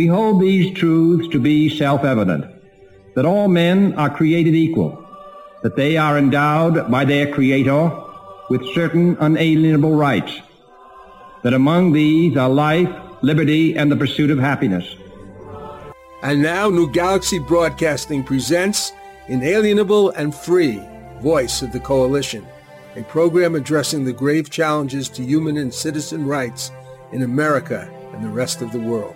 We hold these truths to be self-evident, that all men are created equal, that they are endowed by their Creator with certain unalienable rights, that among these are life, liberty, and the pursuit of happiness. And now New Galaxy Broadcasting presents Inalienable and Free, Voice of the Coalition, a program addressing the grave challenges to human and citizen rights in America and the rest of the world.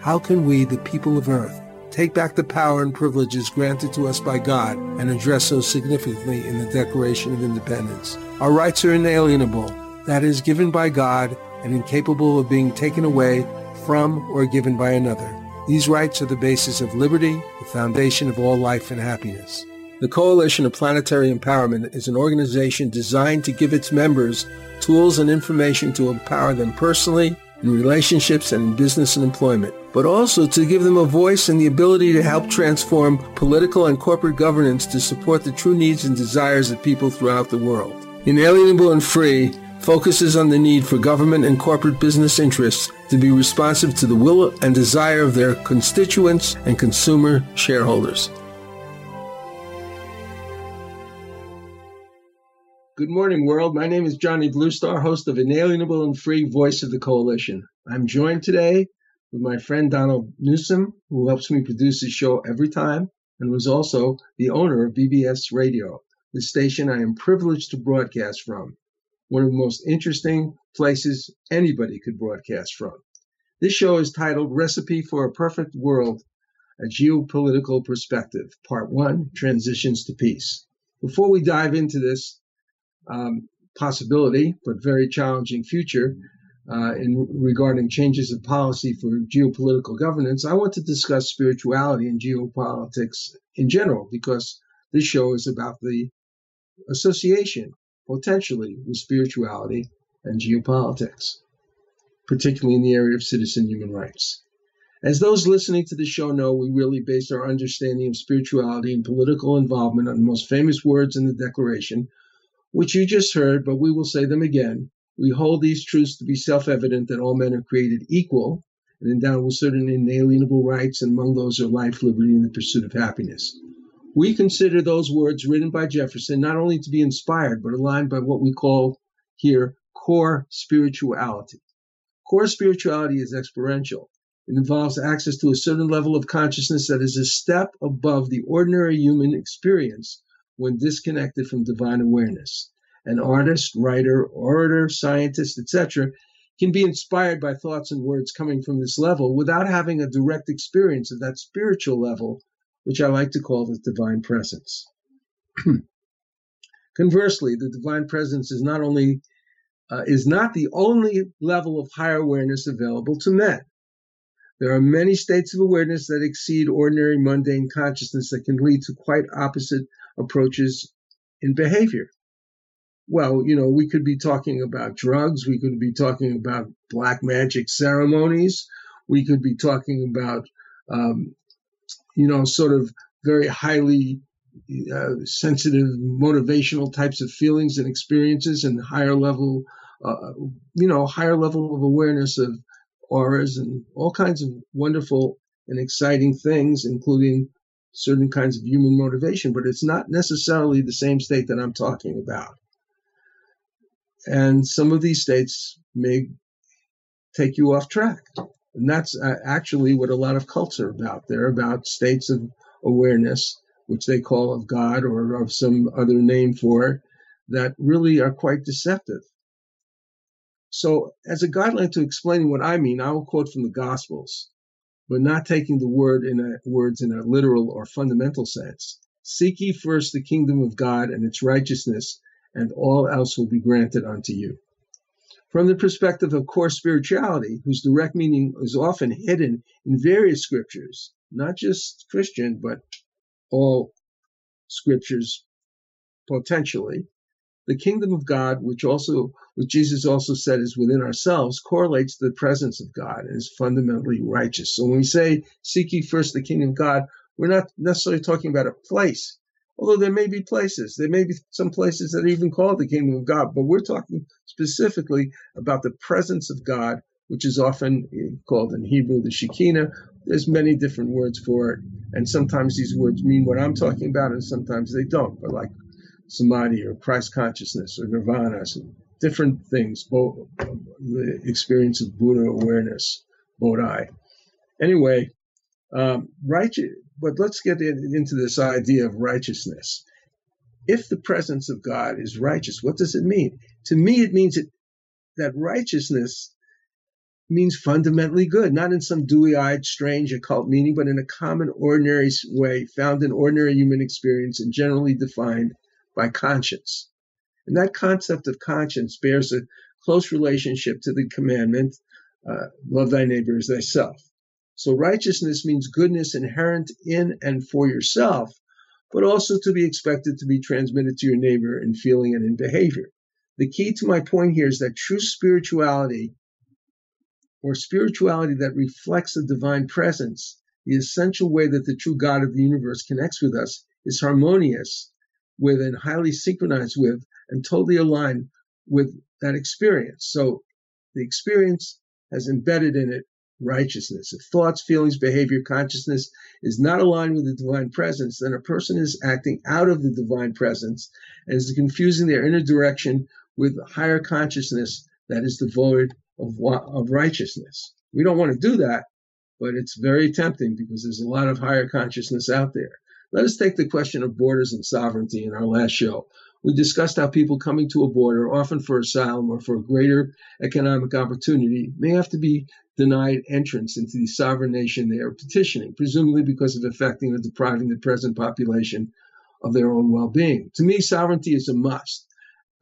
How can we, the people of Earth, take back the power and privileges granted to us by God and addressed so significantly in the Declaration of Independence? Our rights are inalienable, that is, given by God and incapable of being taken away from or given by another. These rights are the basis of liberty, the foundation of all life and happiness. The Coalition of Planetary Empowerment is an organization designed to give its members tools and information to empower them personally, in relationships and in business and employment, but also to give them a voice and the ability to help transform political and corporate governance to support the true needs and desires of people throughout the world. Inalienable and Free focuses on the need for government and corporate business interests to be responsive to the will and desire of their constituents and consumer shareholders. Good morning, world. My name is Johnny Blue Star, host of Inalienable and Free Voice of the Coalition. I'm joined today with my friend Donald Newsom, who helps me produce this show every time and was also the owner of BBS Radio, the station I am privileged to broadcast from, one of the most interesting places anybody could broadcast from. This show is titled Recipe for a Perfect World, a Geopolitical Perspective, Part 1 Transitions to Peace. Before we dive into this, um, possibility, but very challenging future uh, in regarding changes of policy for geopolitical governance, I want to discuss spirituality and geopolitics in general because this show is about the association potentially with spirituality and geopolitics, particularly in the area of citizen human rights. As those listening to the show know, we really base our understanding of spirituality and political involvement on the most famous words in the Declaration, which you just heard, but we will say them again. We hold these truths to be self evident that all men are created equal and endowed with certain inalienable rights, and among those are life, liberty, and the pursuit of happiness. We consider those words written by Jefferson not only to be inspired, but aligned by what we call here core spirituality. Core spirituality is experiential. It involves access to a certain level of consciousness that is a step above the ordinary human experience when disconnected from divine awareness. An artist, writer, orator, scientist, etc., can be inspired by thoughts and words coming from this level without having a direct experience of that spiritual level, which I like to call the divine presence. Conversely, the divine presence is not only uh, is not the only level of higher awareness available to men. There are many states of awareness that exceed ordinary mundane consciousness that can lead to quite opposite approaches in behavior. Well, you know, we could be talking about drugs. We could be talking about black magic ceremonies. We could be talking about, um, you know, sort of very highly uh, sensitive, motivational types of feelings and experiences, and higher level, uh, you know, higher level of awareness of auras and all kinds of wonderful and exciting things, including certain kinds of human motivation, but it's not necessarily the same state that I'm talking about. And some of these states may take you off track. And that's uh, actually what a lot of cults are about. They're about states of awareness, which they call of God or of some other name for it, that really are quite deceptive. So, as a guideline to explaining what I mean, I will quote from the Gospels but not taking the word in words in a literal or fundamental sense. Seek ye first the kingdom of God and its righteousness, and all else will be granted unto you. From the perspective of core spirituality, whose direct meaning is often hidden in various scriptures, not just Christian, but all scriptures potentially, the kingdom of God, which also, which Jesus also said is within ourselves, correlates to the presence of God and is fundamentally righteous. So when we say, seek ye first the kingdom of God, we're not necessarily talking about a place, although there may be places. There may be some places that are even called the kingdom of God, but we're talking specifically about the presence of God which is often called in Hebrew the Shekinah. There's many different words for it, and sometimes these words mean what I'm talking about, and sometimes they don't. But like samadhi or Christ consciousness or nirvana, different things. Both the experience of Buddha awareness, Bodhi. Anyway, um, righteous. But let's get in, into this idea of righteousness. If the presence of God is righteous, what does it mean? To me, it means it, that righteousness means fundamentally good, not in some dewy eyed, strange, occult meaning, but in a common, ordinary way found in ordinary human experience and generally defined by conscience. And that concept of conscience bears a close relationship to the commandment uh, love thy neighbor as thyself. So righteousness means goodness inherent in and for yourself, but also to be expected to be transmitted to your neighbor in feeling and in behavior. The key to my point here is that true spirituality or spirituality that reflects the divine presence, the essential way that the true God of the universe connects with us, is harmonious with and highly synchronized with and totally aligned with that experience. So the experience has embedded in it righteousness. If thoughts, feelings, behavior, consciousness is not aligned with the divine presence, then a person is acting out of the divine presence and is confusing their inner direction with higher consciousness that is devoid of, of righteousness. We don't want to do that, but it's very tempting because there's a lot of higher consciousness out there. Let us take the question of borders and sovereignty in our last show. We discussed how people coming to a border, often for asylum or for a greater economic opportunity, may have to be denied entrance into the sovereign nation they are petitioning, presumably because of affecting or depriving the present population of their own well being. To me, sovereignty is a must.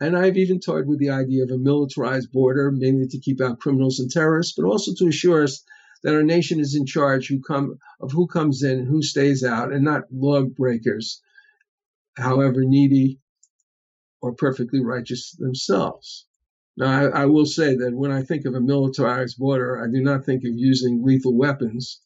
And I've even toyed with the idea of a militarized border, mainly to keep out criminals and terrorists, but also to assure us that our nation is in charge who come, of who comes in and who stays out, and not lawbreakers, however needy or perfectly righteous themselves. Now, I, I, will say that when I think of a militarized border, I do not think of using lethal weapons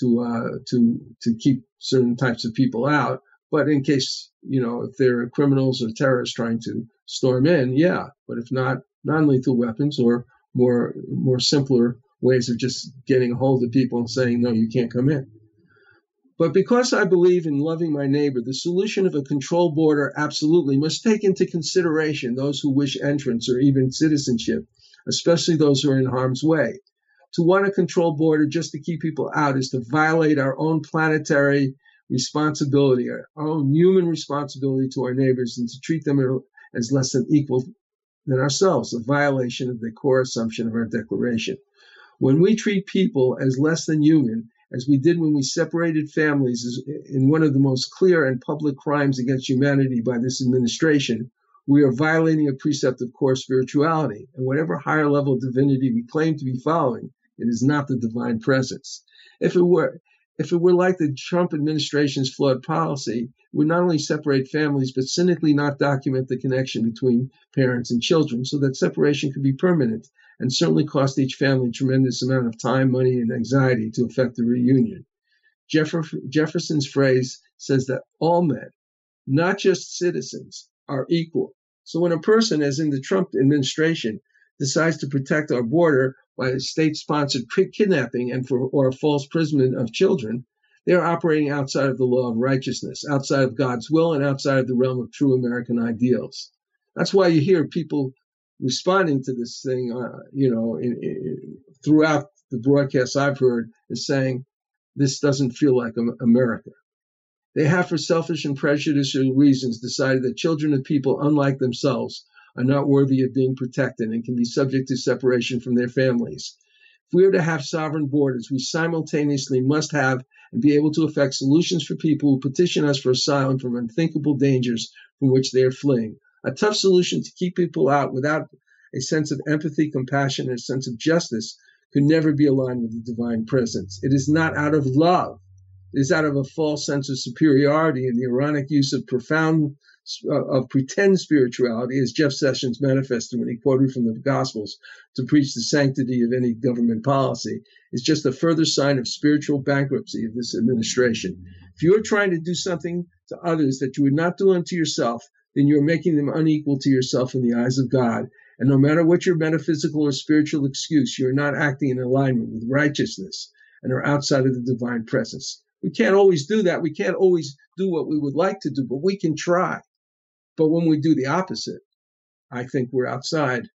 to uh, to to keep certain types of people out. But in case you know, if there are criminals or terrorists trying to storm in, yeah. But if not, non-lethal weapons or more more simpler ways of just getting a hold of people and saying, no, you can't come in. But because I believe in loving my neighbor, the solution of a control border absolutely must take into consideration those who wish entrance or even citizenship, especially those who are in harm's way. To want a control border just to keep people out is to violate our own planetary responsibility, our own human responsibility to our neighbors, and to treat them as less than equal than ourselves, a violation of the core assumption of our declaration. When we treat people as less than human, as we did when we separated families in one of the most clear and public crimes against humanity by this administration, we are violating a precept of core spirituality. And whatever higher level divinity we claim to be following, it is not the divine presence. If it were, if it were like the Trump administration's flawed policy, it would not only separate families, but cynically not document the connection between parents and children so that separation could be permanent and certainly cost each family a tremendous amount of time, money, and anxiety to effect the reunion. Jefferson's phrase says that all men, not just citizens, are equal. So when a person, as in the Trump administration, decides to protect our border by state-sponsored kidnapping and for or false imprisonment of children, they are operating outside of the law of righteousness, outside of God's will, and outside of the realm of true American ideals. That's why you hear people responding to this thing, uh, you know, throughout the broadcasts I've heard, is saying this doesn't feel like America. They have, for selfish and prejudicial reasons, decided that children of people unlike themselves are not worthy of being protected and can be subject to separation from their families. If we are to have sovereign borders, we simultaneously must have and be able to effect solutions for people who petition us for asylum from unthinkable dangers from which they are fleeing. A tough solution to keep people out without a sense of empathy, compassion, and a sense of justice could never be aligned with the divine presence. It is not out of love. It is out of a false sense of superiority and the ironic use of profound uh, of pretend spirituality, as Jeff Sessions manifested when he quoted from the Gospels to preach the sanctity of any government policy, is just a further sign of spiritual bankruptcy of this administration. If you are trying to do something to others that you would not do unto yourself, then you are making them unequal to yourself in the eyes of God, And no matter what your metaphysical or spiritual excuse, you're not acting in alignment with righteousness and are outside of the divine presence. We can't always do that. We can't always do what we would like to do, but we can try. But when we do the opposite, I think we're outside.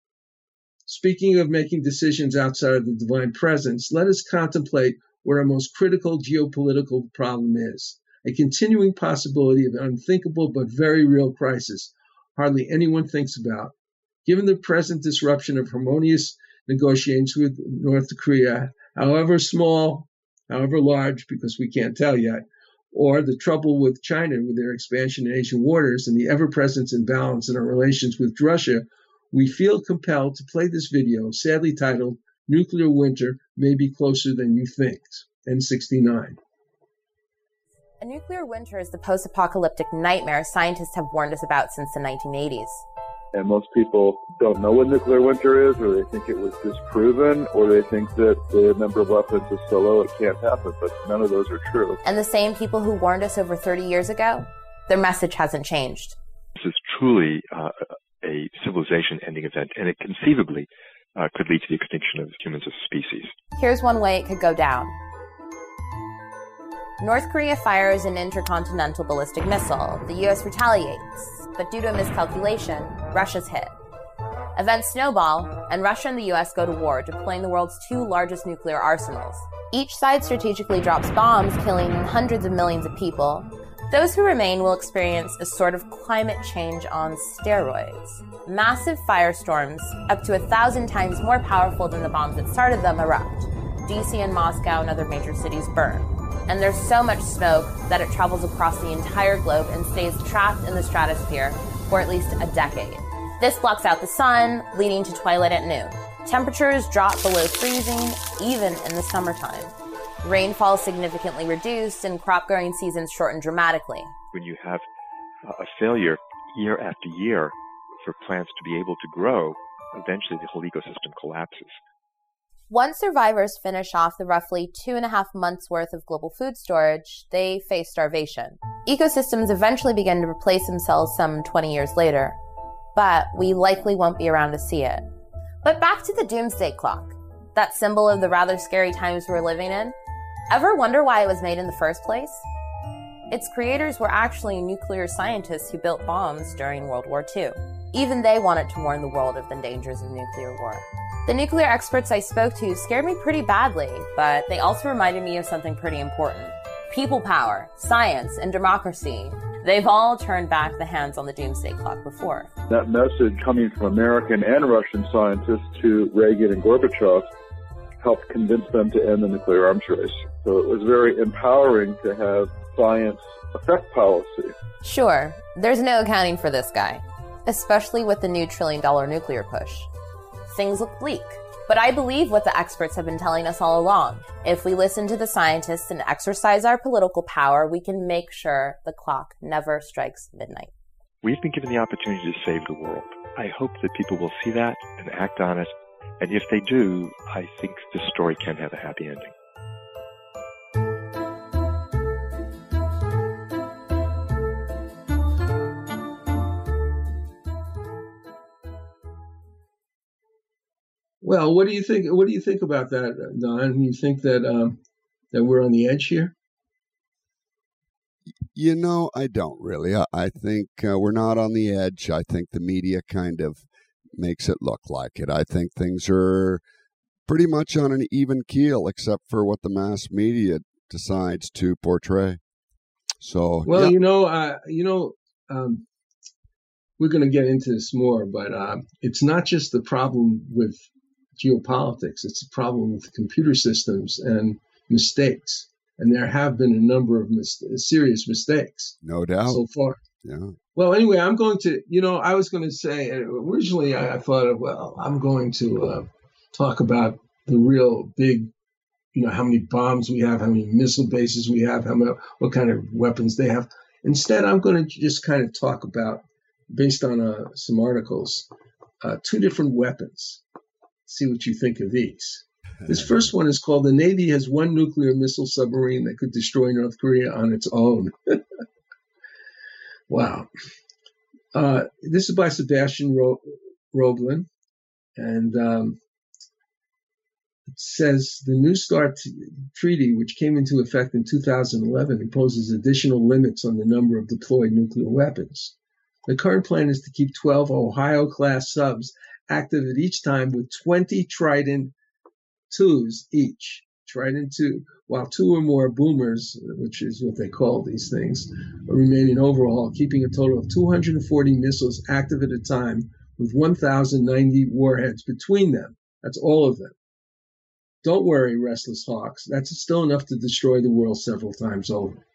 Speaking of making decisions outside of the divine presence, let us contemplate what our most critical geopolitical problem is a continuing possibility of an unthinkable but very real crisis hardly anyone thinks about. Given the present disruption of harmonious negotiations with North Korea, however small, however large, because we can't tell yet, or the trouble with China with their expansion in Asian waters and the ever present imbalance in our relations with Russia, we feel compelled to play this video, sadly titled Nuclear Winter May Be Closer Than You Think. N69. A nuclear winter is the post apocalyptic nightmare scientists have warned us about since the 1980s. And most people don't know what nuclear winter is, or they think it was disproven, or they think that the number of weapons is so low it can't happen, but none of those are true. And the same people who warned us over 30 years ago, their message hasn't changed. This is truly uh, a civilization ending event, and it conceivably uh, could lead to the extinction of humans as a species. Here's one way it could go down. North Korea fires an intercontinental ballistic missile. The US retaliates, but due to a miscalculation, Russia's hit. Events snowball, and Russia and the US go to war, deploying the world's two largest nuclear arsenals. Each side strategically drops bombs, killing hundreds of millions of people. Those who remain will experience a sort of climate change on steroids. Massive firestorms, up to a thousand times more powerful than the bombs that started them, erupt. DC and Moscow and other major cities burn and there's so much smoke that it travels across the entire globe and stays trapped in the stratosphere for at least a decade. This blocks out the sun, leading to twilight at noon. Temperatures drop below freezing even in the summertime. Rainfall significantly reduced and crop growing seasons shortened dramatically. When you have uh, a failure year after year for plants to be able to grow, eventually the whole ecosystem collapses. Once survivors finish off the roughly two and a half months worth of global food storage, they face starvation. Ecosystems eventually begin to replace themselves some 20 years later, but we likely won't be around to see it. But back to the doomsday clock, that symbol of the rather scary times we're living in. Ever wonder why it was made in the first place? Its creators were actually nuclear scientists who built bombs during World War II. Even they wanted to warn the world of the dangers of nuclear war. The nuclear experts I spoke to scared me pretty badly, but they also reminded me of something pretty important. People power, science, and democracy. They've all turned back the hands on the doomsday clock before. That message coming from American and Russian scientists to Reagan and Gorbachev helped convince them to end the nuclear arms race. So it was very empowering to have science affect policy. Sure, there's no accounting for this guy, especially with the new trillion dollar nuclear push things look bleak. But I believe what the experts have been telling us all along. If we listen to the scientists and exercise our political power, we can make sure the clock never strikes midnight. We've been given the opportunity to save the world. I hope that people will see that and act on it. And if they do, I think this story can have a happy ending. Well, what do you think? What do you think about that, Don? You think that um, that we're on the edge here? You know, I don't really. I, I think uh, we're not on the edge. I think the media kind of makes it look like it. I think things are pretty much on an even keel, except for what the mass media decides to portray. So, well, yeah. you know, uh, you know, um, we're going to get into this more, but uh, it's not just the problem with geopolitics. It's a problem with computer systems and mistakes. And there have been a number of mis- serious mistakes. No doubt. So far. Yeah. Well, anyway, I'm going to, you know, I was going to say, originally I, I thought, of, well, I'm going to uh, talk about the real big, you know, how many bombs we have, how many missile bases we have, how many, what kind of weapons they have. Instead, I'm going to just kind of talk about, based on uh, some articles, uh, two different weapons see what you think of these. This first one is called The Navy has one nuclear missile submarine that could destroy North Korea on its own. wow. Uh, this is by Sebastien Ro- Roblin. And um, it says the New START Treaty, which came into effect in 2011, imposes additional limits on the number of deployed nuclear weapons. The current plan is to keep 12 Ohio class subs active at each time with 20 Trident 2s each. Trident 2, while two or more boomers, which is what they call these things, remain in overhaul, keeping a total of 240 missiles active at a time with 1,090 warheads between them. That's all of them. Don't worry, restless hawks. That's still enough to destroy the world several times over.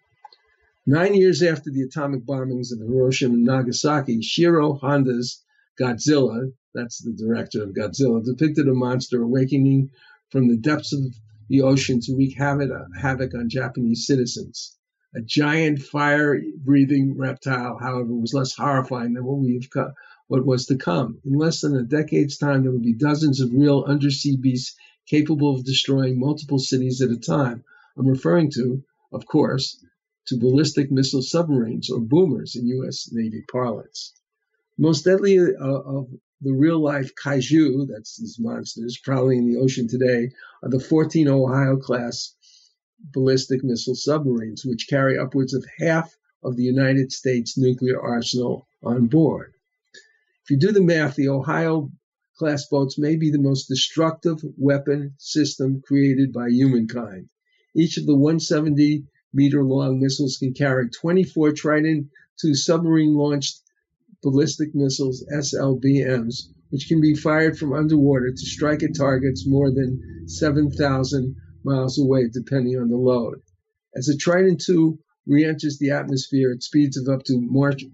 Nine years after the atomic bombings of Hiroshima and Nagasaki, Shiro Honda's Godzilla, that's the director of Godzilla, depicted a monster awakening from the depths of the ocean to wreak havoc, on Japanese citizens. A giant fire-breathing reptile, however, was less horrifying than what we've co- what was to come. In less than a decade's time, there would be dozens of real undersea beasts capable of destroying multiple cities at a time. I'm referring to, of course, to ballistic missile submarines or boomers in U.S. Navy parlance. Most deadly uh, of the real life kaiju, that's these monsters prowling in the ocean today, are the 14 Ohio class ballistic missile submarines, which carry upwards of half of the United States nuclear arsenal on board. If you do the math, the Ohio class boats may be the most destructive weapon system created by humankind. Each of the 170 meter long missiles can carry 24 Trident II submarine launched ballistic missiles, SLBMs, which can be fired from underwater to strike at targets more than 7,000 miles away, depending on the load. As the Trident II re enters the atmosphere at speeds of up to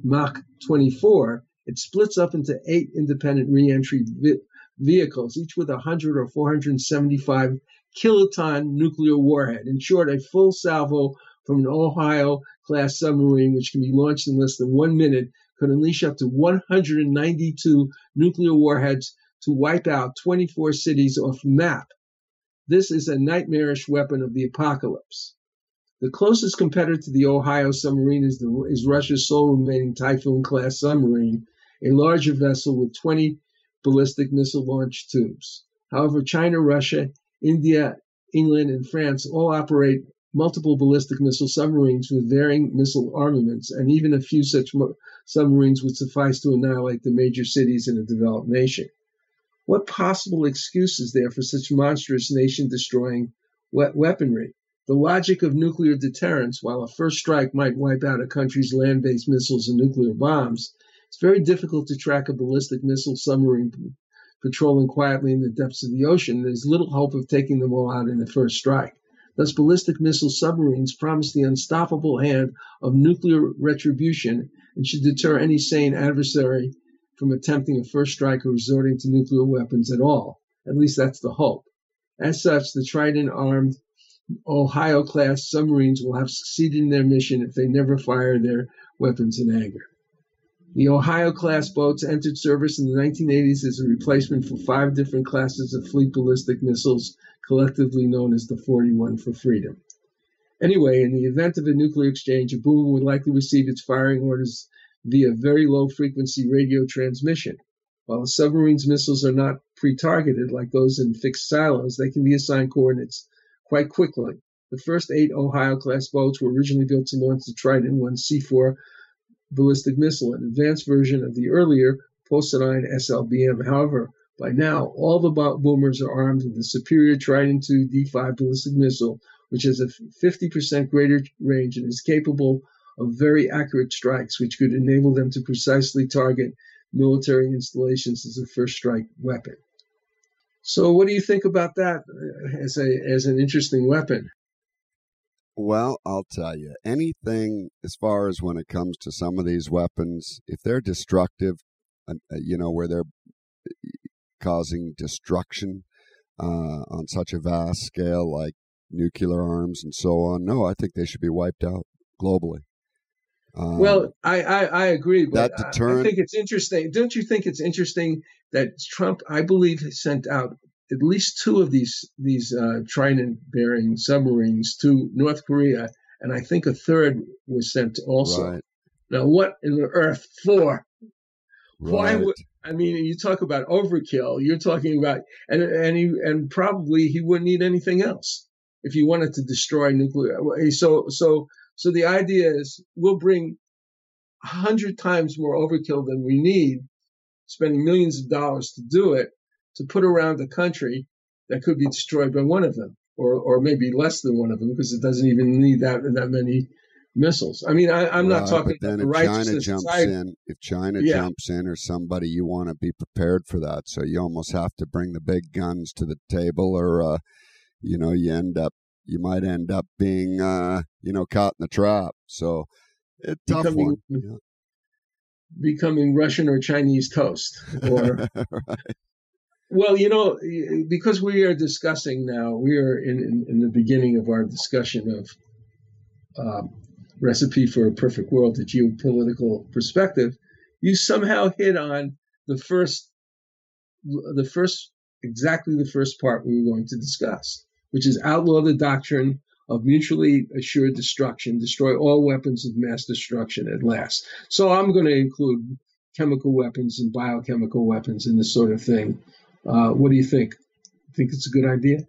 Mach 24, it splits up into eight independent re entry vi- vehicles, each with a 100 or 475 kiloton nuclear warhead. In short, a full salvo from an Ohio class submarine, which can be launched in less than one minute, could unleash up to 192 nuclear warheads to wipe out 24 cities off map. This is a nightmarish weapon of the apocalypse. The closest competitor to the Ohio submarine is, the, is Russia's sole remaining Typhoon class submarine, a larger vessel with 20 ballistic missile launch tubes. However, China, Russia, India, England, and France all operate multiple ballistic missile submarines with varying missile armaments, and even a few such submarines would suffice to annihilate the major cities in a developed nation. What possible excuse is there for such monstrous nation destroying weaponry? The logic of nuclear deterrence, while a first strike might wipe out a country's land based missiles and nuclear bombs, it's very difficult to track a ballistic missile submarine patrolling quietly in the depths of the ocean. There's little hope of taking them all out in the first strike. Thus, ballistic missile submarines promise the unstoppable hand of nuclear retribution and should deter any sane adversary from attempting a first strike or resorting to nuclear weapons at all. At least that's the hope. As such, the Trident armed Ohio class submarines will have succeeded in their mission if they never fire their weapons in anger. The Ohio class boats entered service in the 1980s as a replacement for five different classes of fleet ballistic missiles, collectively known as the 41 for Freedom. Anyway, in the event of a nuclear exchange, a boomer would likely receive its firing orders via very low frequency radio transmission. While the submarine's missiles are not pre targeted like those in fixed silos, they can be assigned coordinates quite quickly. The first eight Ohio class boats were originally built to launch the Trident 1 C4 ballistic missile, an advanced version of the earlier Poseidon SLBM. However, by now, all the boomers are armed with the superior Trident II D5 ballistic missile, which has a 50% greater range and is capable of very accurate strikes, which could enable them to precisely target military installations as a first strike weapon. So, what do you think about that uh, as a as an interesting weapon? Well, I'll tell you, anything as far as when it comes to some of these weapons, if they're destructive, uh, uh, you know, where they're uh, causing destruction uh, on such a vast scale like nuclear arms and so on, no, I think they should be wiped out globally. Um, well, I, I, I, agree, but that deterrent, I think it's interesting. Don't you think it's interesting that Trump, I believe, sent out at least two of these these uh, Trident-bearing submarines to North Korea, and I think a third was sent also. Right. Now, what in the earth for? Right. Why would I mean, you talk about overkill. You're talking about, and and he, and probably he wouldn't need anything else if he wanted to destroy nuclear. So so so the idea is we'll bring a hundred times more overkill than we need, spending millions of dollars to do it, to put around a country that could be destroyed by one of them, or or maybe less than one of them, because it doesn't even need that that many missiles. I mean, I, am not talking but then about if the China jumps in, if China Yeah. jumps in or somebody, you want to be prepared for that. So you almost have to bring the big guns to the table, or uh, you know, you end up, you might end up being, uh, you know, caught in the trap. So it's tough Becoming- one. Yeah. becoming Russian or Chinese toast. Or Right. Well, you know, because we are discussing now, we are in, in, in the beginning of our discussion of um, recipe for a perfect world, the geopolitical perspective. You somehow hit on the first, the first, exactly the first part we were going to discuss, which is outlaw the doctrine of mutually assured destruction, destroy all weapons of mass destruction at last. So I'm going to include chemical weapons and biochemical weapons and this sort of thing. Uh, what do you think? Think it's a good idea?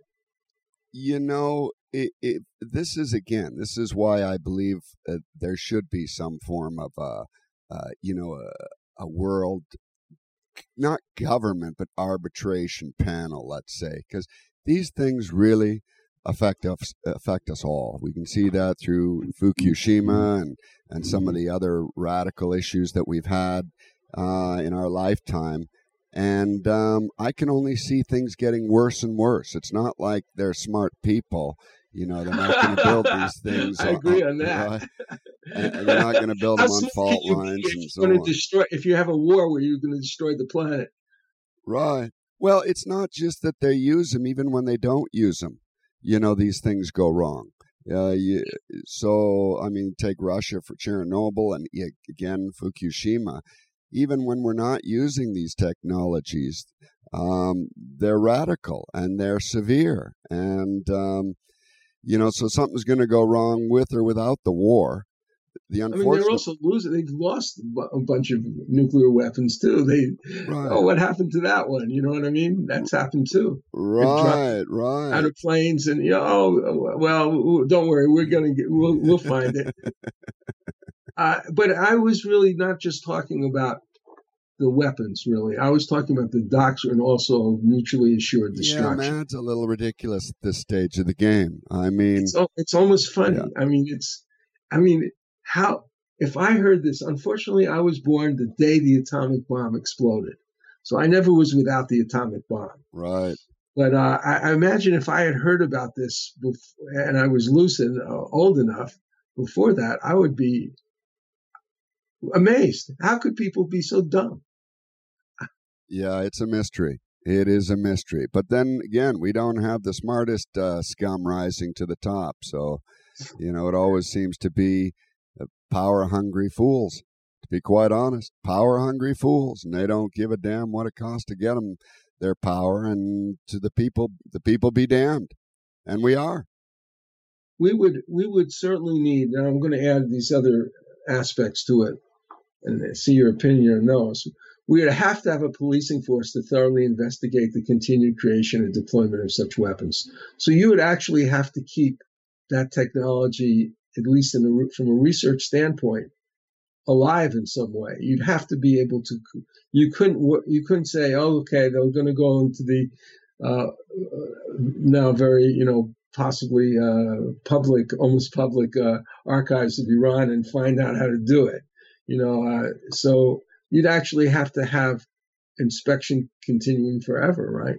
you know, it, it, this is again, this is why I believe uh, there should be some form of a, uh, you know, a, a world, not government, but arbitration panel, let's say, because these things really affect us affect us all. We can see that through Fukushima and and some of the other radical issues that we've had uh, in our lifetime. And um, I can only see things getting worse and worse. It's not like they're smart people. You know, they're not going to build these things. I agree on that. And, they're not going to build them on fault you lines and so on. destroy if you have a war where you're going to destroy the planet? Right. Well, it's not just that they use them; even when they don't use them, you know, these things go wrong. Uh, you, so, I mean, take Russia for Chernobyl and again Fukushima. Even when we're not using these technologies, um, they're radical and they're severe. And, um, you know, so something's going to go wrong with or without the war. The I mean, they're also losing. They've lost a a bunch of nuclear weapons too. They, right, oh, what happened to that one? You know what I mean? That's happened too. right, right. Out of planes, and you know, oh, well, don't worry, we're gonna get, we'll, we'll find it. uh, but I was really not just talking about the weapons. Really, I was talking about the doctrine also of mutually assured Yeah, destruction. man, it's a little ridiculous at this stage of the game. I mean, it's it's almost funny. Yeah. I mean, it's I mean, how if I heard this? Unfortunately, I was born the day the atomic bomb exploded, so I never was without the atomic bomb. right. But uh, I, I imagine if I had heard about this before, and I was lucid, uh, old enough before that, I would be amazed. How could people be so dumb? Yeah, it's a mystery. It is a mystery. But then again, we don't have the smartest uh, scum rising to the top. So, you know, it always seems to be power hungry fools. To be quite honest, power hungry fools, and they don't give a damn what it costs to get them their power. And to the people, the people be damned, and we are. we would we would certainly need and i'm going to add these other aspects to it and see your opinion on those we would have to have a policing force to thoroughly investigate the continued creation and deployment of such weapons. So you would actually have to keep that technology at least from a research standpoint alive in some way. You'd have to be able to you couldn't you couldn't say oh okay they're going to go into the uh, now very you know possibly uh, public, almost public uh, archives of Iran and find out how to do it. You know, uh, so you'd actually have to have inspection continuing forever, right?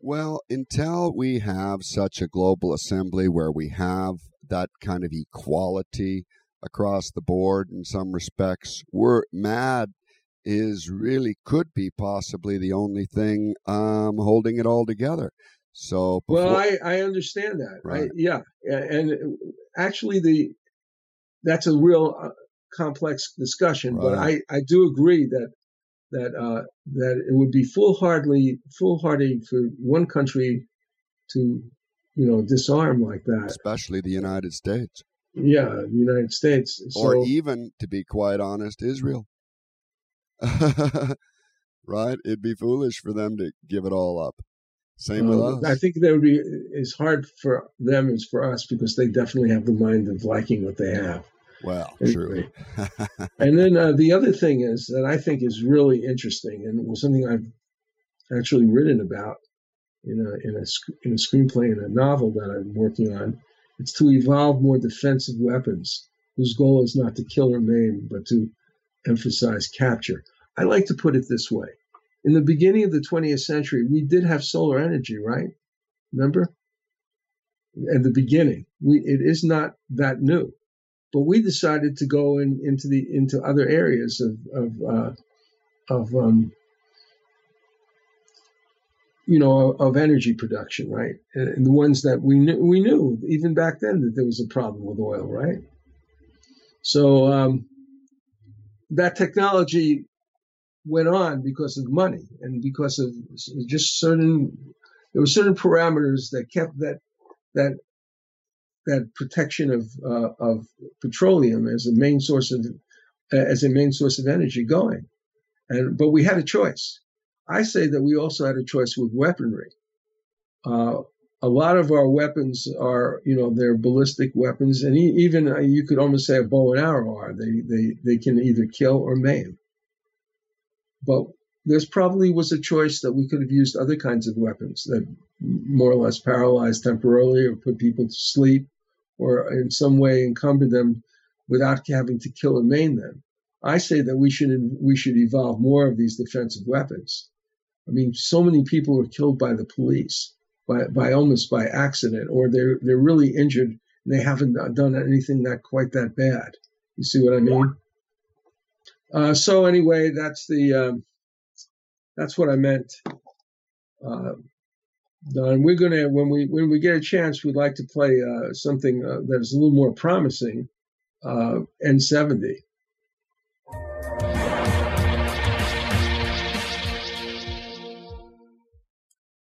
Well, until we have such a global assembly where we have that kind of equality across the board in some respects, we're MAD is really could be possibly the only thing um, holding it all together. So, before, well, I, I understand that, right? Right. Yeah, and actually, the that's a real uh, complex discussion, but I, I do agree that that uh, that it would be foolhardily foolhardy for one country to you know disarm like that. especially the United States, Yeah, the United States. So, or even to be quite honest, Israel. right? It'd be foolish for them to give it all up. Same with Um, us. I think that would be as hard for them as for us because they definitely have the mind of liking what they have. Well, Anyway. true. And then uh, the other thing is that I think is really interesting and was something I've actually written about in a in a in a screenplay and a novel that I'm working on. It's to evolve more defensive weapons whose goal is not to kill or maim, but to emphasize capture. I like to put it this way: in the beginning of the 20th century, we did have solar energy, right? Remember? At the beginning, we it is not that new but we decided to go in, into the into other areas of of uh, of um, you know of energy production, right? And the ones that we knew we knew even back then that there was a problem with oil, right? So um, that technology went on because of money and because of just certain there were certain parameters that kept that that that protection of uh, of petroleum as a main source of as a main source of energy going, and but we had a choice. I say that we also had a choice with weaponry. Uh, a lot of our weapons are, you know, they're ballistic weapons, and even uh, you could almost say a bow and arrow are. They they they can either kill or maim. But there's probably was a choice that we could have used other kinds of weapons that more or less paralyzed temporarily or put people to sleep or in some way encumber them without having to kill or maim them. I say that we should we should evolve more of these defensive weapons. I mean, so many people are killed by the police by by almost by accident, or they're they're really injured and they haven't done anything that quite that bad. You see what I mean? Uh, so anyway, that's the um, that's what I meant. Uh, Don, we're gonna when we when we get a chance, we'd like to play uh, something uh, that is a little more promising. Uh, N70.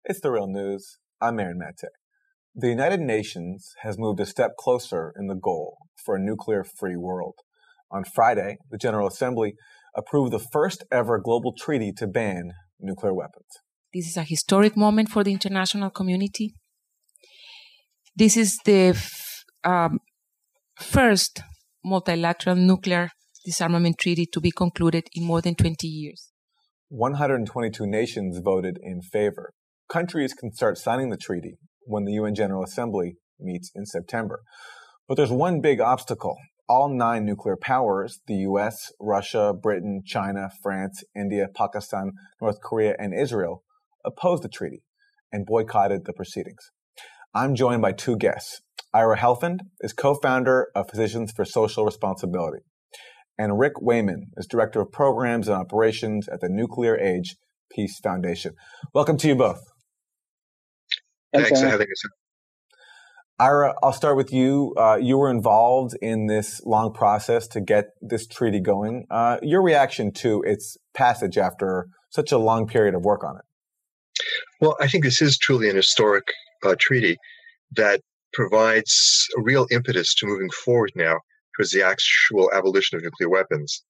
It's the real news. I'm Aaron Mate. The United Nations has moved a step closer in the goal for a nuclear free world. On Friday, the General Assembly approved the first ever global treaty to ban nuclear weapons. This is a historic moment for the international community. This is the f- um, first multilateral nuclear disarmament treaty to be concluded in more than 20 years. 122 nations voted in favor. Countries can start signing the treaty when the UN General Assembly meets in September. But there's one big obstacle. All nine nuclear powers, the US, Russia, Britain, China, France, India, Pakistan, North Korea, and Israel, opposed the treaty and boycotted the proceedings. I'm joined by two guests. Ira Helfand is co-founder of Physicians for Social Responsibility. And Rick Wayman is Director of Programs and Operations at the Nuclear Age Peace Foundation. Welcome to you both. Thanks, for having us. Ira, I'll start with you. Uh, you were involved in this long process to get this treaty going. Uh, your reaction to its passage after such a long period of work on it? Well, I think this is truly an historic uh, treaty that provides a real impetus to moving forward now towards the actual abolition of nuclear weapons.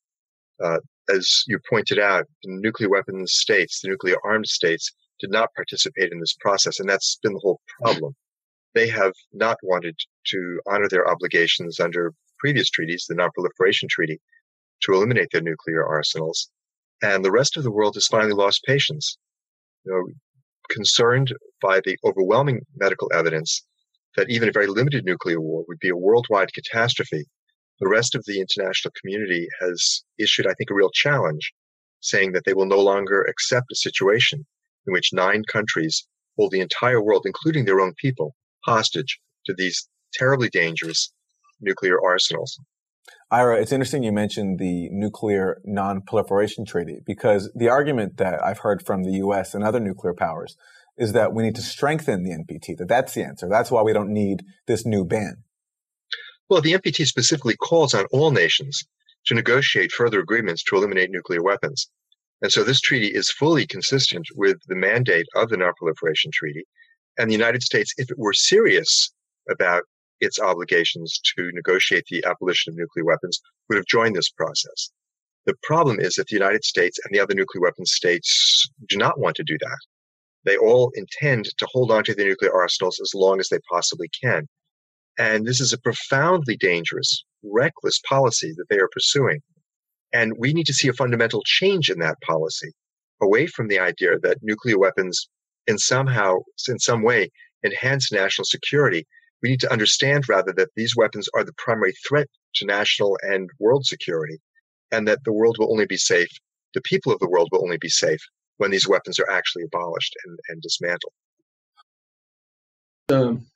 Uh, as you pointed out, the nuclear weapons states, the nuclear armed states, did not participate in this process, and that's been the whole problem. They have not wanted to honor their obligations under previous treaties, the Non-Proliferation Treaty, to eliminate their nuclear arsenals, and the rest of the world has finally lost patience. You know, concerned by the overwhelming medical evidence that even a very limited nuclear war would be a worldwide catastrophe, the rest of the international community has issued, I think, a real challenge, saying that they will no longer accept a situation in which nine countries hold the entire world, including their own people, hostage to these terribly dangerous nuclear arsenals. Ira, it's interesting you mentioned the nuclear non-proliferation treaty because the argument that I've heard from the U.S. and other nuclear powers is that we need to strengthen the NPT, that that's the answer. That's why we don't need this new ban. Well, the NPT specifically calls on all nations to negotiate further agreements to eliminate nuclear weapons. And so this treaty is fully consistent with the mandate of the Non-Proliferation Treaty. And the United States, if it were serious about its obligations to negotiate the abolition of nuclear weapons, would have joined this process. The problem is that the United States and the other nuclear weapon states do not want to do that. They all intend to hold on to their nuclear arsenals as long as they possibly can. And this is a profoundly dangerous, reckless policy that they are pursuing. And we need to see a fundamental change in that policy away from the idea that nuclear weapons in somehow, in some way, enhance national security. We need to understand rather that these weapons are the primary threat to national and world security, and that the world will only be safe, the people of the world will only be safe when these weapons are actually abolished and, and dismantled. Um,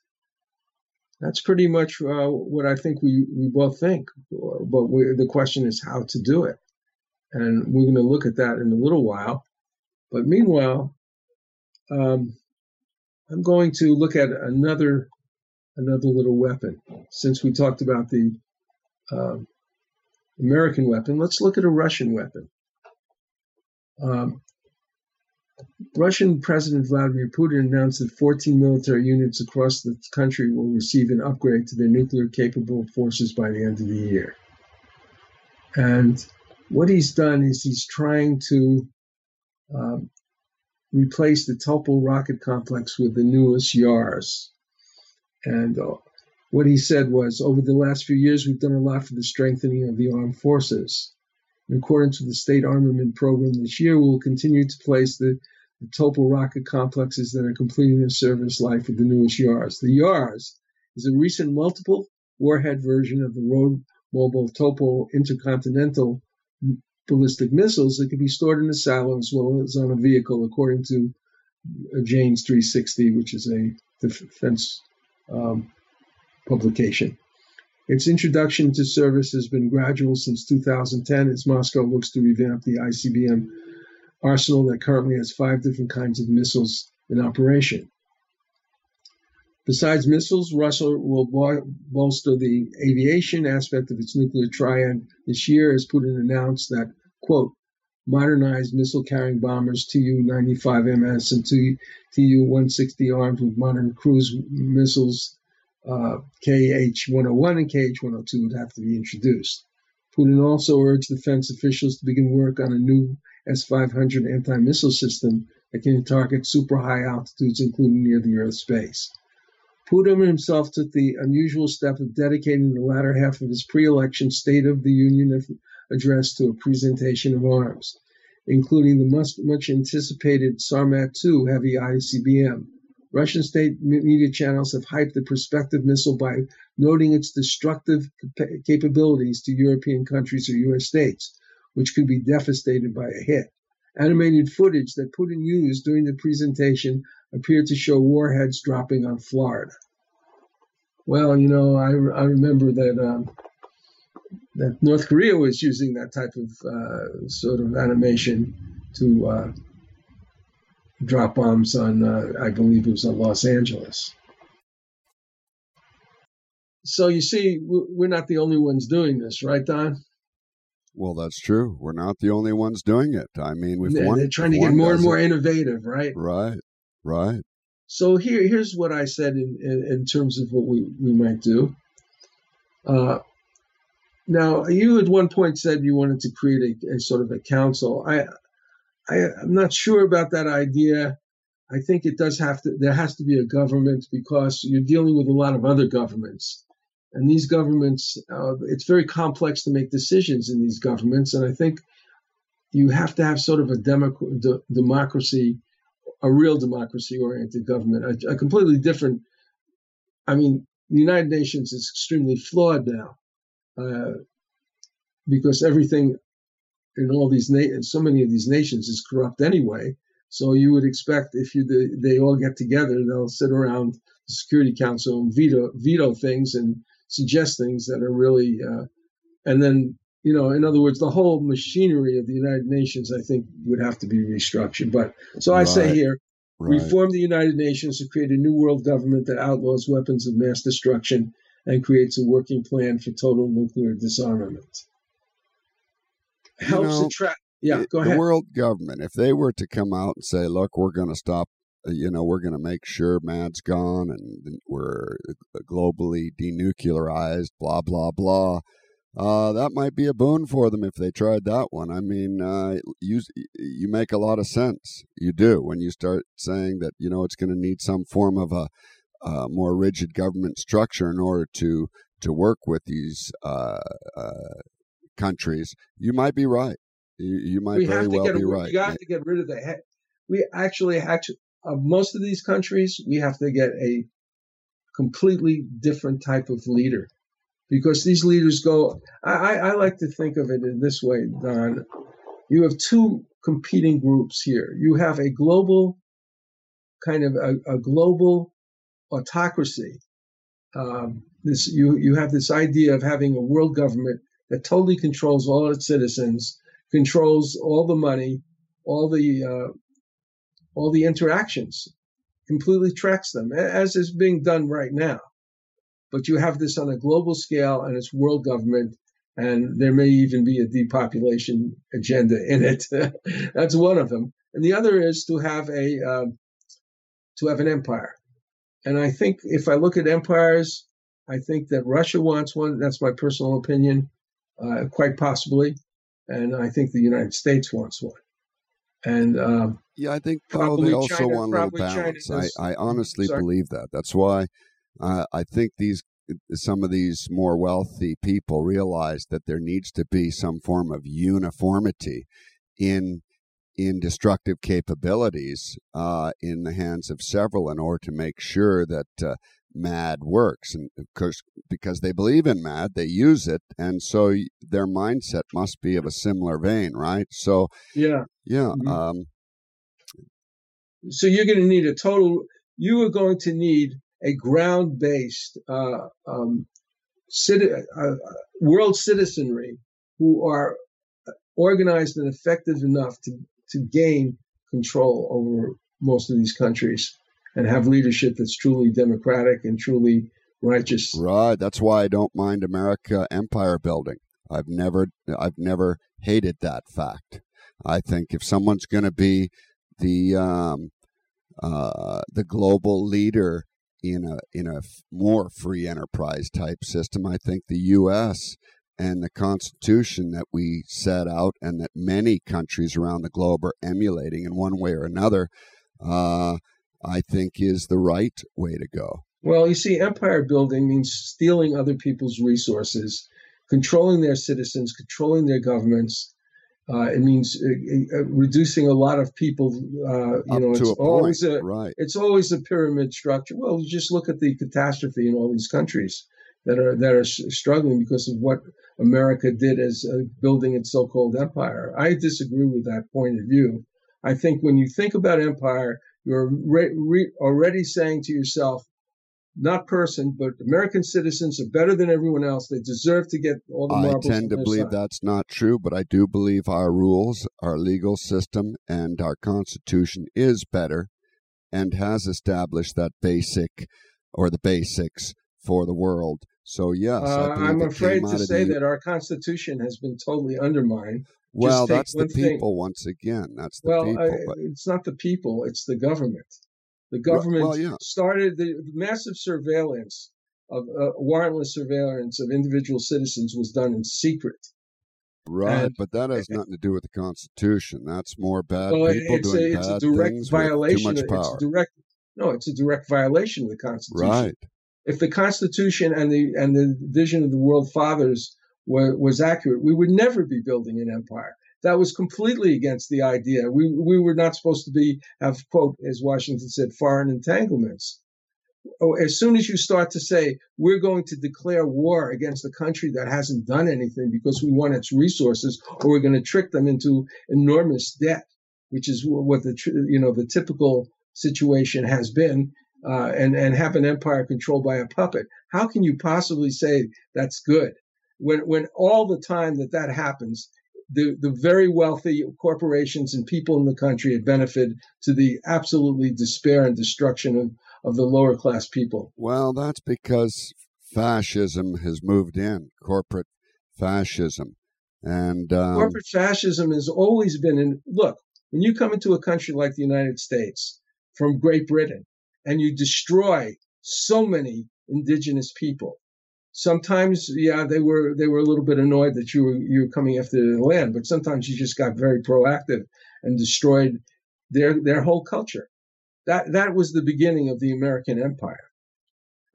that's pretty much uh, what I think we, we both think. But the question is how to do it. And we're going to look at that in a little while. But meanwhile, um, I'm going to look at another another little weapon. Since we talked about the um, American weapon, let's look at a Russian weapon. Um, Russian President Vladimir Putin announced that 14 military units across the country will receive an upgrade to their nuclear capable forces by the end of the year. And what he's done is he's trying to um, replace the Topol rocket complex with the newest Yars. And uh, what he said was over the last few years, we've done a lot for the strengthening of the armed forces. In accordance with the state armament program this year, we will continue to place the, the Topol rocket complexes that are completing their service life with the newest Yars. The Yars is a recent multiple warhead version of the road mobile Topol intercontinental ballistic missiles that can be stored in a silo as well as on a vehicle, according to Jane's 360, which is a defense um, publication. Its introduction to service has been gradual since 2010 as Moscow looks to revamp the ICBM arsenal that currently has five different kinds of missiles in operation. Besides missiles, Russia will bolster the aviation aspect of its nuclear triad this year, as Putin announced that, quote, modernized missile carrying bombers Tu 95MS and Tu 160 armed with modern cruise missiles uh, KH 101 and KH 102 would have to be introduced. Putin also urged defense officials to begin work on a new S 500 anti missile system that can target super high altitudes, including near the Earth's base. Putin himself took the unusual step of dedicating the latter half of his pre election State of the Union address to a presentation of arms, including the much anticipated Sarmat 2 heavy ICBM. Russian state media channels have hyped the prospective missile by noting its destructive capabilities to European countries or U.S. states, which could be devastated by a hit. Animated footage that Putin used during the presentation appeared to show warheads dropping on Florida. Well, you know, I, I remember that um, that North Korea was using that type of uh, sort of animation to uh, drop bombs on, uh, I believe it was on Los Angeles. So you see, we're not the only ones doing this, right, Don? Well, that's true. We're not the only ones doing it. I mean, we've they're, one, they're trying to get more and more it. innovative, right? Right, right. So here, here's what I said in, in, in terms of what we, we might do. Now, you at one point said you wanted to create a, a sort of a council. I, I, I'm not sure about that idea. I think it does have to. There has to be a government because you're dealing with a lot of other governments, and these governments. Uh, it's very complex to make decisions in these governments, and I think you have to have sort of a democ- de- democracy, a real democracy-oriented government, a, a completely different. I mean, the United Nations is extremely flawed now uh, because everything in all these na- so many of these nations is corrupt anyway. So you would expect if you they all get together, they'll sit around the Security Council and veto veto things and suggest things that are really, uh, and then you know, in other words, the whole machinery of the United Nations, I think, would have to be restructured. But so I right. say here, right. reform the United Nations to create a new world government that outlaws weapons of mass destruction and creates a working plan for total nuclear disarmament helps you know, attract. Yeah, go ahead. The world government, if they were to come out and say, "Look, we're going to stop," you know, we're going to make sure MAD's gone and we're uh, globally denuclearized, blah blah blah. uh, that might be a boon for them if they tried that one. I mean, uh, you you make a lot of sense. You do when you start saying that you know it's going to need some form of a, a, more rigid government structure in order to to work with these uh, uh countries. You might be right. You, you might we very well get, be right. You have to get rid of the. We actually actually of most of these countries, we have to get a completely different type of leader because these leaders go. I, I like to think of it in this way, Don. You have two competing groups here. You have a global kind of a, a global autocracy. Um, this you you have this idea of having a world government that totally controls all its citizens, controls all the money, all the uh, all the interactions, completely tracks them, as is being done right now but you have this on a global scale and it's world government and there may even be a depopulation agenda in it. That's one of them, and the other is to have a um, to have an empire. And I think if I look at empires, I think that Russia wants one. That's my personal opinion, uh, quite possibly, and I think the United States wants one. And um, yeah, I think probably they also China, want a little balance. I, I honestly Sorry. believe that. That's why uh, I think these some of these more wealthy people realize that there needs to be some form of uniformity in in destructive capabilities uh, in the hands of several in order to make sure that uh, MAD works. And of course because they believe in MAD they use it and so their mindset must be of a similar vein right? So yeah. yeah mm-hmm. um, so you're going to need a total you are going to need a ground based uh, um, citi- uh, world citizenry who are organized and effective enough to, to gain control over most of these countries and have leadership that's truly democratic and truly righteous. Right. That's why I don't mind America empire building. I've never I've never hated that fact. I think if someone's going to be the um, uh, the global leader in a in a more free enterprise type system. I think the U.S. and the Constitution that we set out and that many countries around the globe are emulating in one way or another, uh, I think is the right way to go. Well, you see, empire building means stealing other people's resources, controlling their citizens, controlling their governments, uh, it means uh, uh, reducing a lot of people. Uh, you Up know, it's always point. a right. it's always a pyramid structure. Well, just look at the catastrophe in all these countries that are that are struggling because of what America did as uh, building its so-called empire. I disagree with that point of view. I think when you think about empire, you're re- re- already saying to yourself, not person, but American citizens are better than everyone else. They deserve to get all the marbles. I tend to believe side. that's not true, but I do believe our rules, our legal system, and our Constitution is better and has established that basic or the basics for the world. So, yes. Uh, I'm afraid to say the... that our Constitution has been totally undermined. Well, that's the people thing. once again. That's the well, people. I, it's not the people, it's the government. The government well, yeah. started the massive surveillance of uh, warrantless surveillance of individual citizens was done in secret. Right, and, but that has nothing to do with the Constitution. That's more bad well, people it's doing a, it's bad a direct things violation. with too much power. It's direct, no, it's a direct violation of the Constitution. Right. If the Constitution and the and the vision of the World Fathers were, was accurate, we would never be building an empire that was completely against the idea. We, we were not supposed to be, have, quote, as Washington said, foreign entanglements. Oh, as soon as you start to say, we're going to declare war against a country that hasn't done anything because we want its resources, or we're going to trick them into enormous debt, which is what the, you know, the typical situation has been, uh, and, and have an empire controlled by a puppet. How can you possibly say that's good? When, when all the time that that happens, the, the very wealthy corporations and people in the country had benefited to the absolutely despair and destruction of, of the lower class people. Well, that's because fascism has moved in, corporate fascism. And um, corporate fascism has always been in. Look, when you come into a country like the United States from Great Britain and you destroy so many indigenous people, sometimes, yeah, they were they were a little bit annoyed that you were you were coming after the land, but sometimes you just got very proactive and destroyed their their whole culture. That that was the beginning of the American Empire,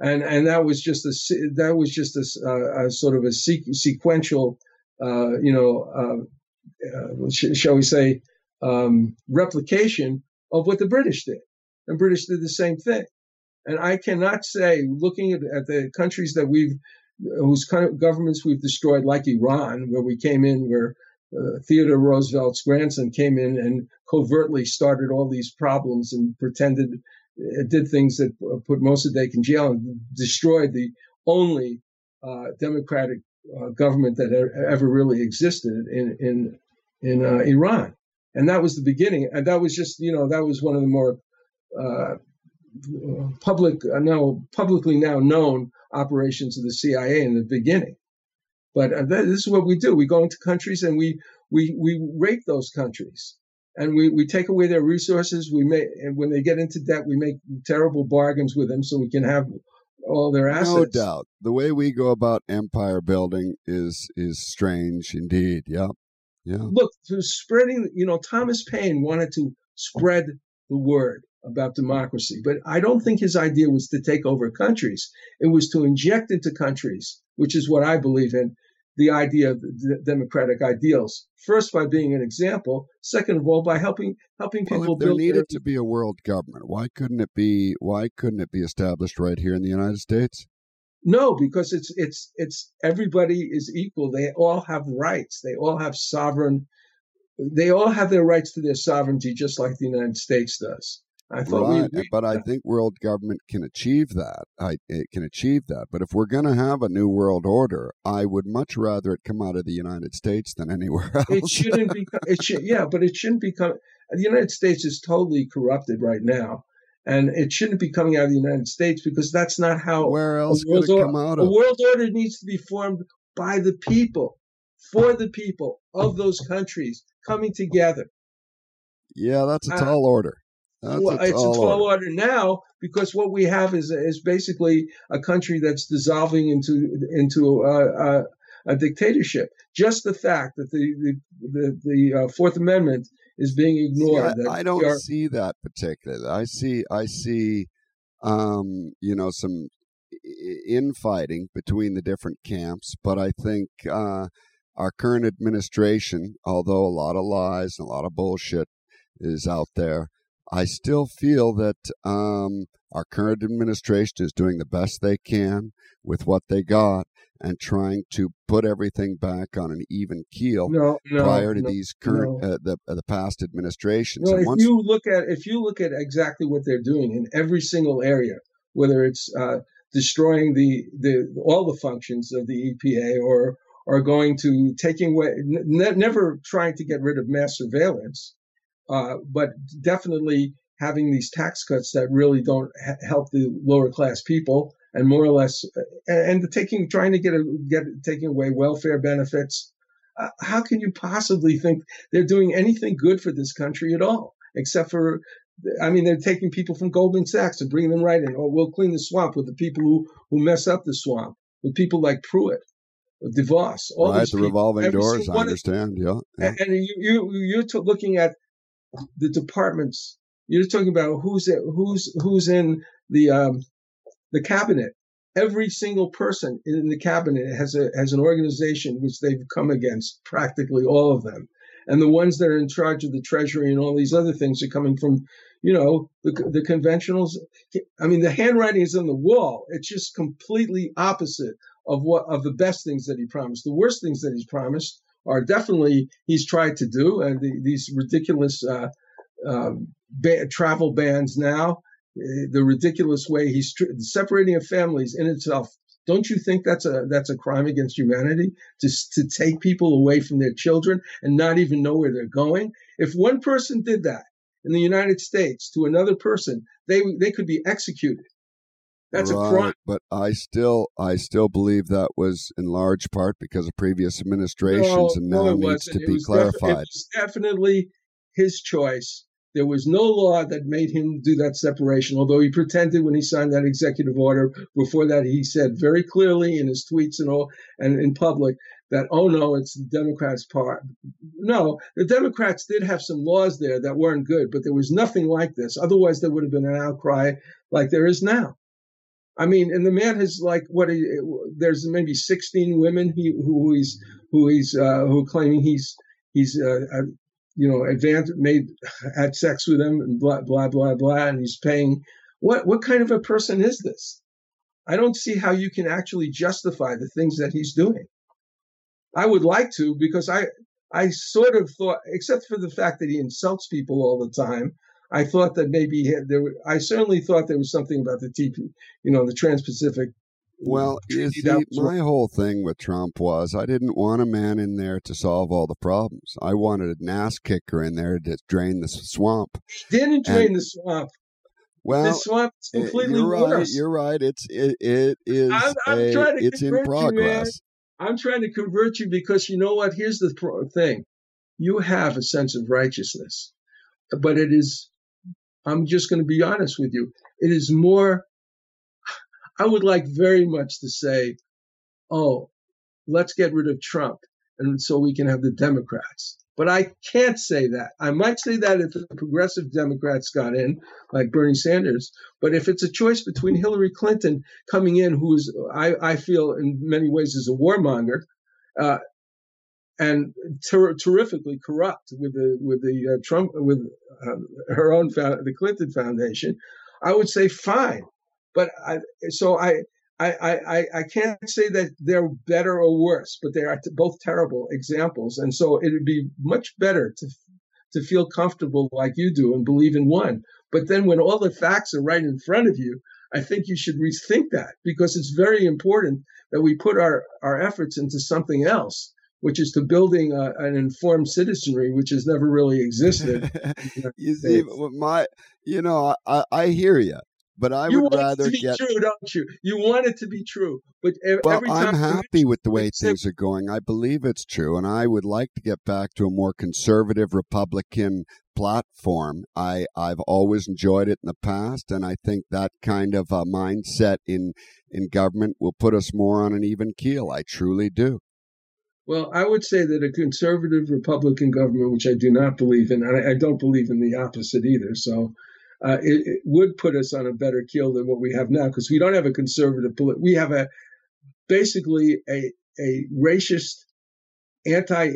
and and that was just a that was just a, a sort of a sequential, uh, you know, uh, uh, shall we say, um, replication of what the British did, and British did the same thing. And I cannot say, looking at, at the countries that we've, whose governments we've destroyed, like Iran, where we came in, where uh, Theodore Roosevelt's grandson came in and covertly started all these problems and pretended uh, did things that uh, put Mossadegh in jail and destroyed the only uh, democratic uh, government that ever really existed in in in uh, Iran, and that was the beginning. And that was just you know that was one of the more public uh, now publicly now known operations of the CIA in the beginning. But uh, this is what we do: we go into countries and we we we rape those countries, and we, we take away their resources. We make and when they get into debt, we make terrible bargains with them so we can have all their assets. No doubt, the way we go about empire building is is strange indeed. Yeah, yeah. Look, to spreading. You know, Thomas Paine wanted to spread the word about democracy. But I don't think his idea was to take over countries. It was to inject into countries, which is what I believe in, the idea of the democratic ideals. First, by being an example. Second of all, by helping helping people. Well, there needed their... to be a world government, why couldn't it be? Why couldn't it be established right here in the United States? No, because it's it's it's everybody is equal. They all have rights. They all have sovereign. They all have their rights to their sovereignty, just like the United States does. I thought right, we, but I think world government can achieve that. I it can achieve that. But if we're going to have a new world order, I would much rather it come out of the United States than anywhere else. It shouldn't be. It should, yeah, but it shouldn't become. The United States is totally corrupted right now, and it shouldn't be coming out of the United States because that's not how. Where else could it come out of? A world order needs to be formed by the people, for the people of those countries coming together. Yeah, that's a uh, tall uh, order. That's well, it's a tall order. order now because what we have is is basically a country that's dissolving into into a, a, a dictatorship. Just the fact that the the the, the uh, Fourth Amendment is being ignored. See, I, I, don't are, see that particularly. I see I see um, you know some infighting between the different camps, but I think uh, our current administration, although a lot of lies and a lot of bullshit is out there I still feel that um, our current administration is doing the best they can with what they got and trying to put everything back on an even keel no, no, prior to no, these current uh, the uh, the past administrations. If once... you look at if you look at exactly what they're doing in every single area, whether it's uh, destroying the the all the functions of the EPA or or going to taking away n- never trying to get rid of mass surveillance uh, but definitely having these tax cuts that really don't ha- help the lower class people and more or less and, and taking trying to get a, get taking away welfare benefits uh, how can you possibly think they're doing anything good for this country at all except for I mean, they're taking people from Goldman Sachs and bringing them right in. Or oh, we'll clean the swamp with the people who, who mess up the swamp, with people like Pruitt, DeVos, all right, these the people. revolving doors. I understand. yeah, and you, you you're looking at the departments. You're talking about who's who's who's in the um, the cabinet. Every single person in the cabinet has a has an organization which they've come against. Practically all of them, and the ones that are in charge of the treasury and all these other things are coming from, you know, the the conventionals. I mean, the handwriting is on the wall. It's just completely opposite of what of the best things that he promised. The worst things that he's promised are definitely he's tried to do, and the, these ridiculous uh, um, ba- travel bans now, eh, the ridiculous way he's tr- separating of families in itself. Don't you think that's a that's a crime against humanity to to take people away from their children and not even know where they're going? If one person did that in the United States to another person, they they could be executed. That's right, a crime. But I still, I still believe that was in large part because of previous administrations, no, and now no, it needs to it be clarified. Def- it was definitely his choice There was no law that made him do that separation, although he pretended when he signed that executive order. Before that, he said very clearly in his tweets and all and in public that, oh no, it's the Democrats' part. No, the Democrats did have some laws there that weren't good, but there was nothing like this. Otherwise, there would have been an outcry like there is now. I mean, and the man has like what? He, there's maybe 16 women he, who he's who he's uh, who claiming he's he's uh, uh, you know advanced made had sex with them and blah blah blah blah, and he's paying. What what kind of a person is this? I don't see how you can actually justify the things that he's doing. I would like to because I I sort of thought, except for the fact that he insults people all the time, I thought that maybe there. I certainly thought there was something about the TP, you know, the Trans-Pacific. Well, see, my whole thing with Trump was I didn't want a man in there to solve all the problems. I wanted an ass kicker in there to drain the swamp. He didn't drain and, the swamp. Well, the swamp is eh, completely you're right. worse. You're right. It's it, it is. I'm, I'm a, trying to it's in progress. You, I'm trying to convert you because you know what? Here's the thing: you have a sense of righteousness, but it is I'm just going to be honest with you. It is more, I would like very much to say, oh, let's get rid of Trump and so we can have the Democrats. But I can't say that. I might say that if the progressive Democrats got in, like Bernie Sanders. But if it's a choice between Hillary Clinton coming in, who is, I, I feel in many ways is a warmonger, uh, and ter- terrifically corrupt with the with the uh, Trump with uh, her own found, the Clinton Foundation, I would say fine, but I, so I. I, I, I can't say that they're better or worse, but they are both terrible examples. And so it would be much better to to feel comfortable like you do and believe in one. But then when all the facts are right in front of you, I think you should rethink that because it's very important that we put our, our efforts into something else which is to building a, an informed citizenry, which has never really existed. you see, my, you know, I, I hear you, but I you would want rather it to be get. True, don't you? You want it to be true, but well, every time I'm happy with the way things are going. I believe it's true, and I would like to get back to a more conservative Republican platform. I I've always enjoyed it in the past, and I think that kind of a mindset in in government will put us more on an even keel. I truly do. Well, I would say that a conservative Republican government, which I do not believe in, and I, I don't believe in the opposite either. So uh, it, it, would put us on a better keel than what we have now because we don't have a conservative. We have a basically a a racist, anti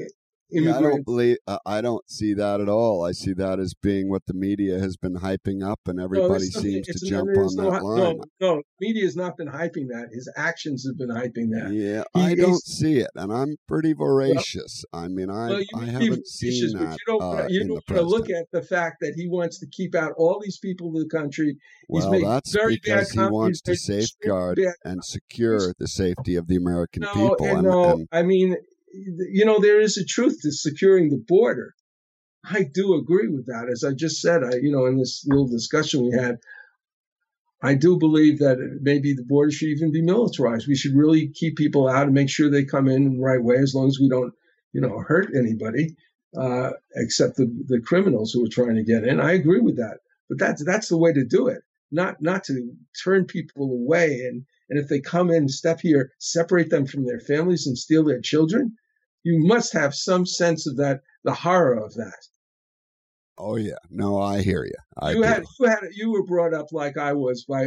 yeah, I don't believe. Uh, I don't see that at all. I see that as being what the media has been hyping up, and everybody no, seems to jump on no, that line. No, no, media has not been hyping that. His actions have been hyping that. Yeah, he, I don't see it, and I'm pretty voracious. Well, I mean, I well, I haven't seen that. You don't, uh, you don't want to look at the fact that he wants to keep out all these people in the country. He's well, that's because he wants to safeguard and secure the safety of the American people. And, and, and, I mean, you know, there is a truth to securing the border. I do agree with that. As I just said, I, you know, in this little discussion we had, I do believe that maybe the border should even be militarized. We should really keep people out and make sure they come in the right way, as long as we don't, you know, hurt anybody, uh, except the, the criminals who are trying to get in. I agree with that, but that's that's the way to do it. Not not to turn people away and and if they come in, step here, separate them from their families and steal their children you must have some sense of that, the horror of that. Oh yeah, no, I hear you. I you had you had you were brought up like I was by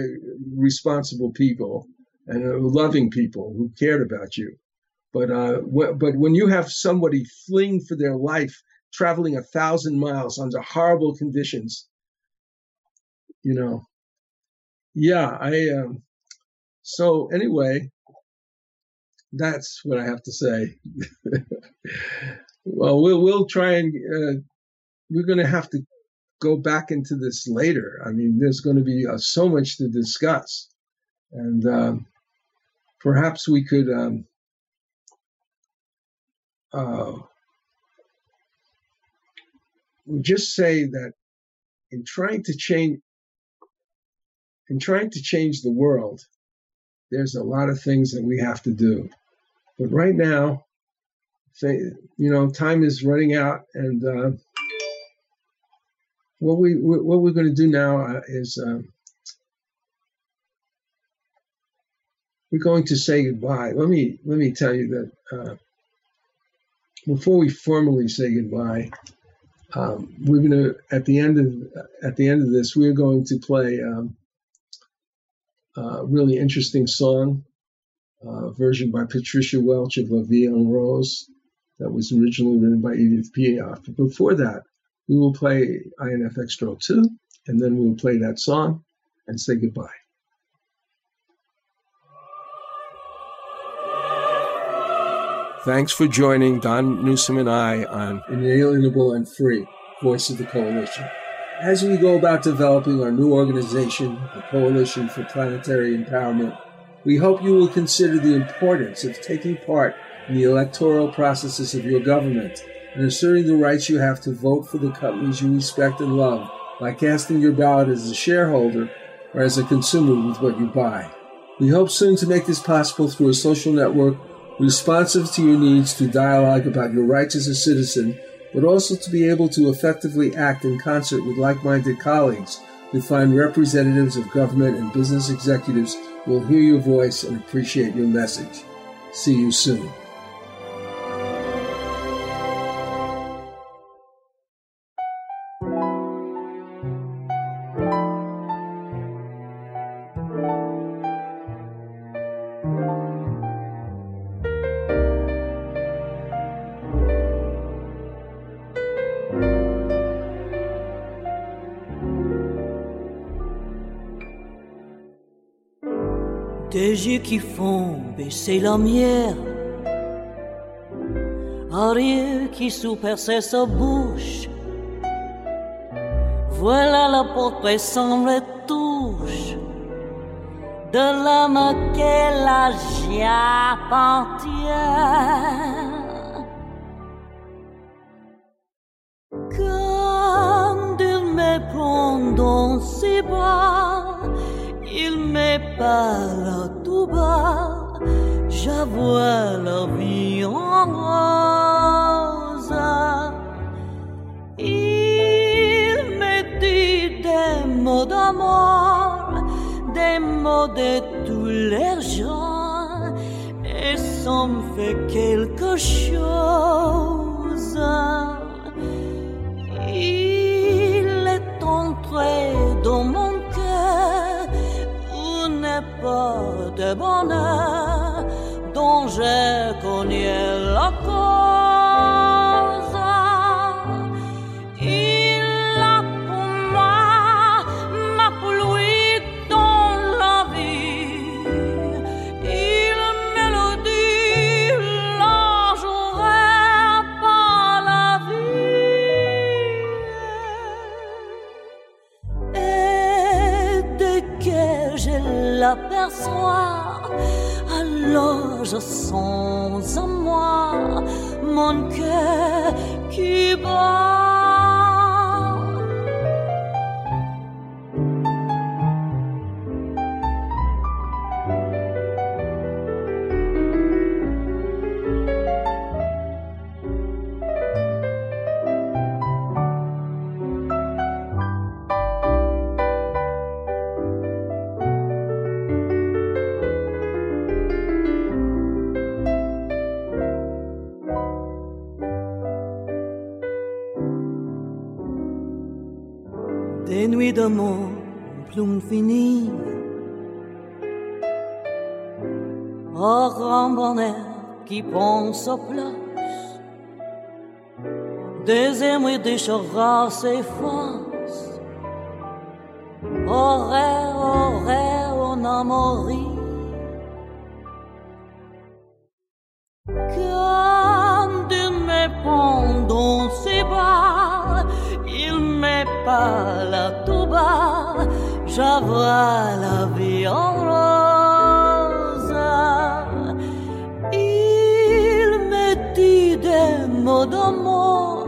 responsible people and uh, loving people who cared about you. But uh, wh- but when you have somebody fleeing for their life, traveling a thousand miles under horrible conditions, you know, yeah, I. Um, so anyway, that's what I have to say. well, we'll we'll try and uh, we're going to have to go back into this later. I mean, there's going to be uh, so much to discuss, and um, perhaps we could um, uh, just say that in trying to change in trying to change the world there's a lot of things that we have to do. But right now, say, you know, time is running out, and uh, what we what we're going to do now uh, is um, we're going to say goodbye. Let me let me tell you that uh, before we formally say goodbye, um, we're going to at the end of at the end of this we're going to play um, a really interesting song uh, version by Patricia Welch of La Vie en Rose that was originally written by Edith Piaf. But before that, we will play INF Extra 2, and then we'll play that song and say goodbye. Thanks for joining Don Newsom and I on Inalienable and Free, Voice of the Coalition. As we go about developing our new organization, the Coalition for Planetary Empowerment, we hope you will consider the importance of taking part in the electoral processes of your government and asserting the rights you have to vote for the companies you respect and love by casting your ballot as a shareholder or as a consumer with what you buy. We hope soon to make this possible through a social network responsive to your needs through dialogue about your rights as a citizen, but also to be able to effectively act in concert with like minded colleagues who find representatives of government and business executives will hear your voice and appreciate your message. See you soon. Qui font baisser la un rire qui sous-perçait sa bouche. Voilà la portrait sans retouche de l'homme qu'elle a. j'avoue la vie en rose. Il me dit des mots d'amour, des mots de tous les gens, et ça me fait quelque chose. Il est entré dans mon cœur n'est pas de bonheur dont j'ai connu la cause. Il a pour moi ma pluie dans la vie. Il me le dit, là la vie. Et dès que je l'aperçois, alors je sens en moi mon cœur qui bat. soplas Dezemo e deixará se faz Oré, oré, on a Quand il me prend dans ses bras Il me pas à tout bas la violence mots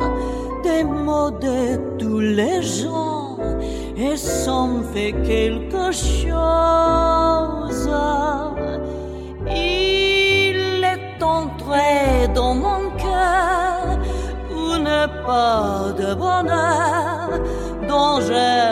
des mots de tous les gens, et ça me fait quelque chose. Il est entré dans mon cœur, n'est pas de bonheur, dont danger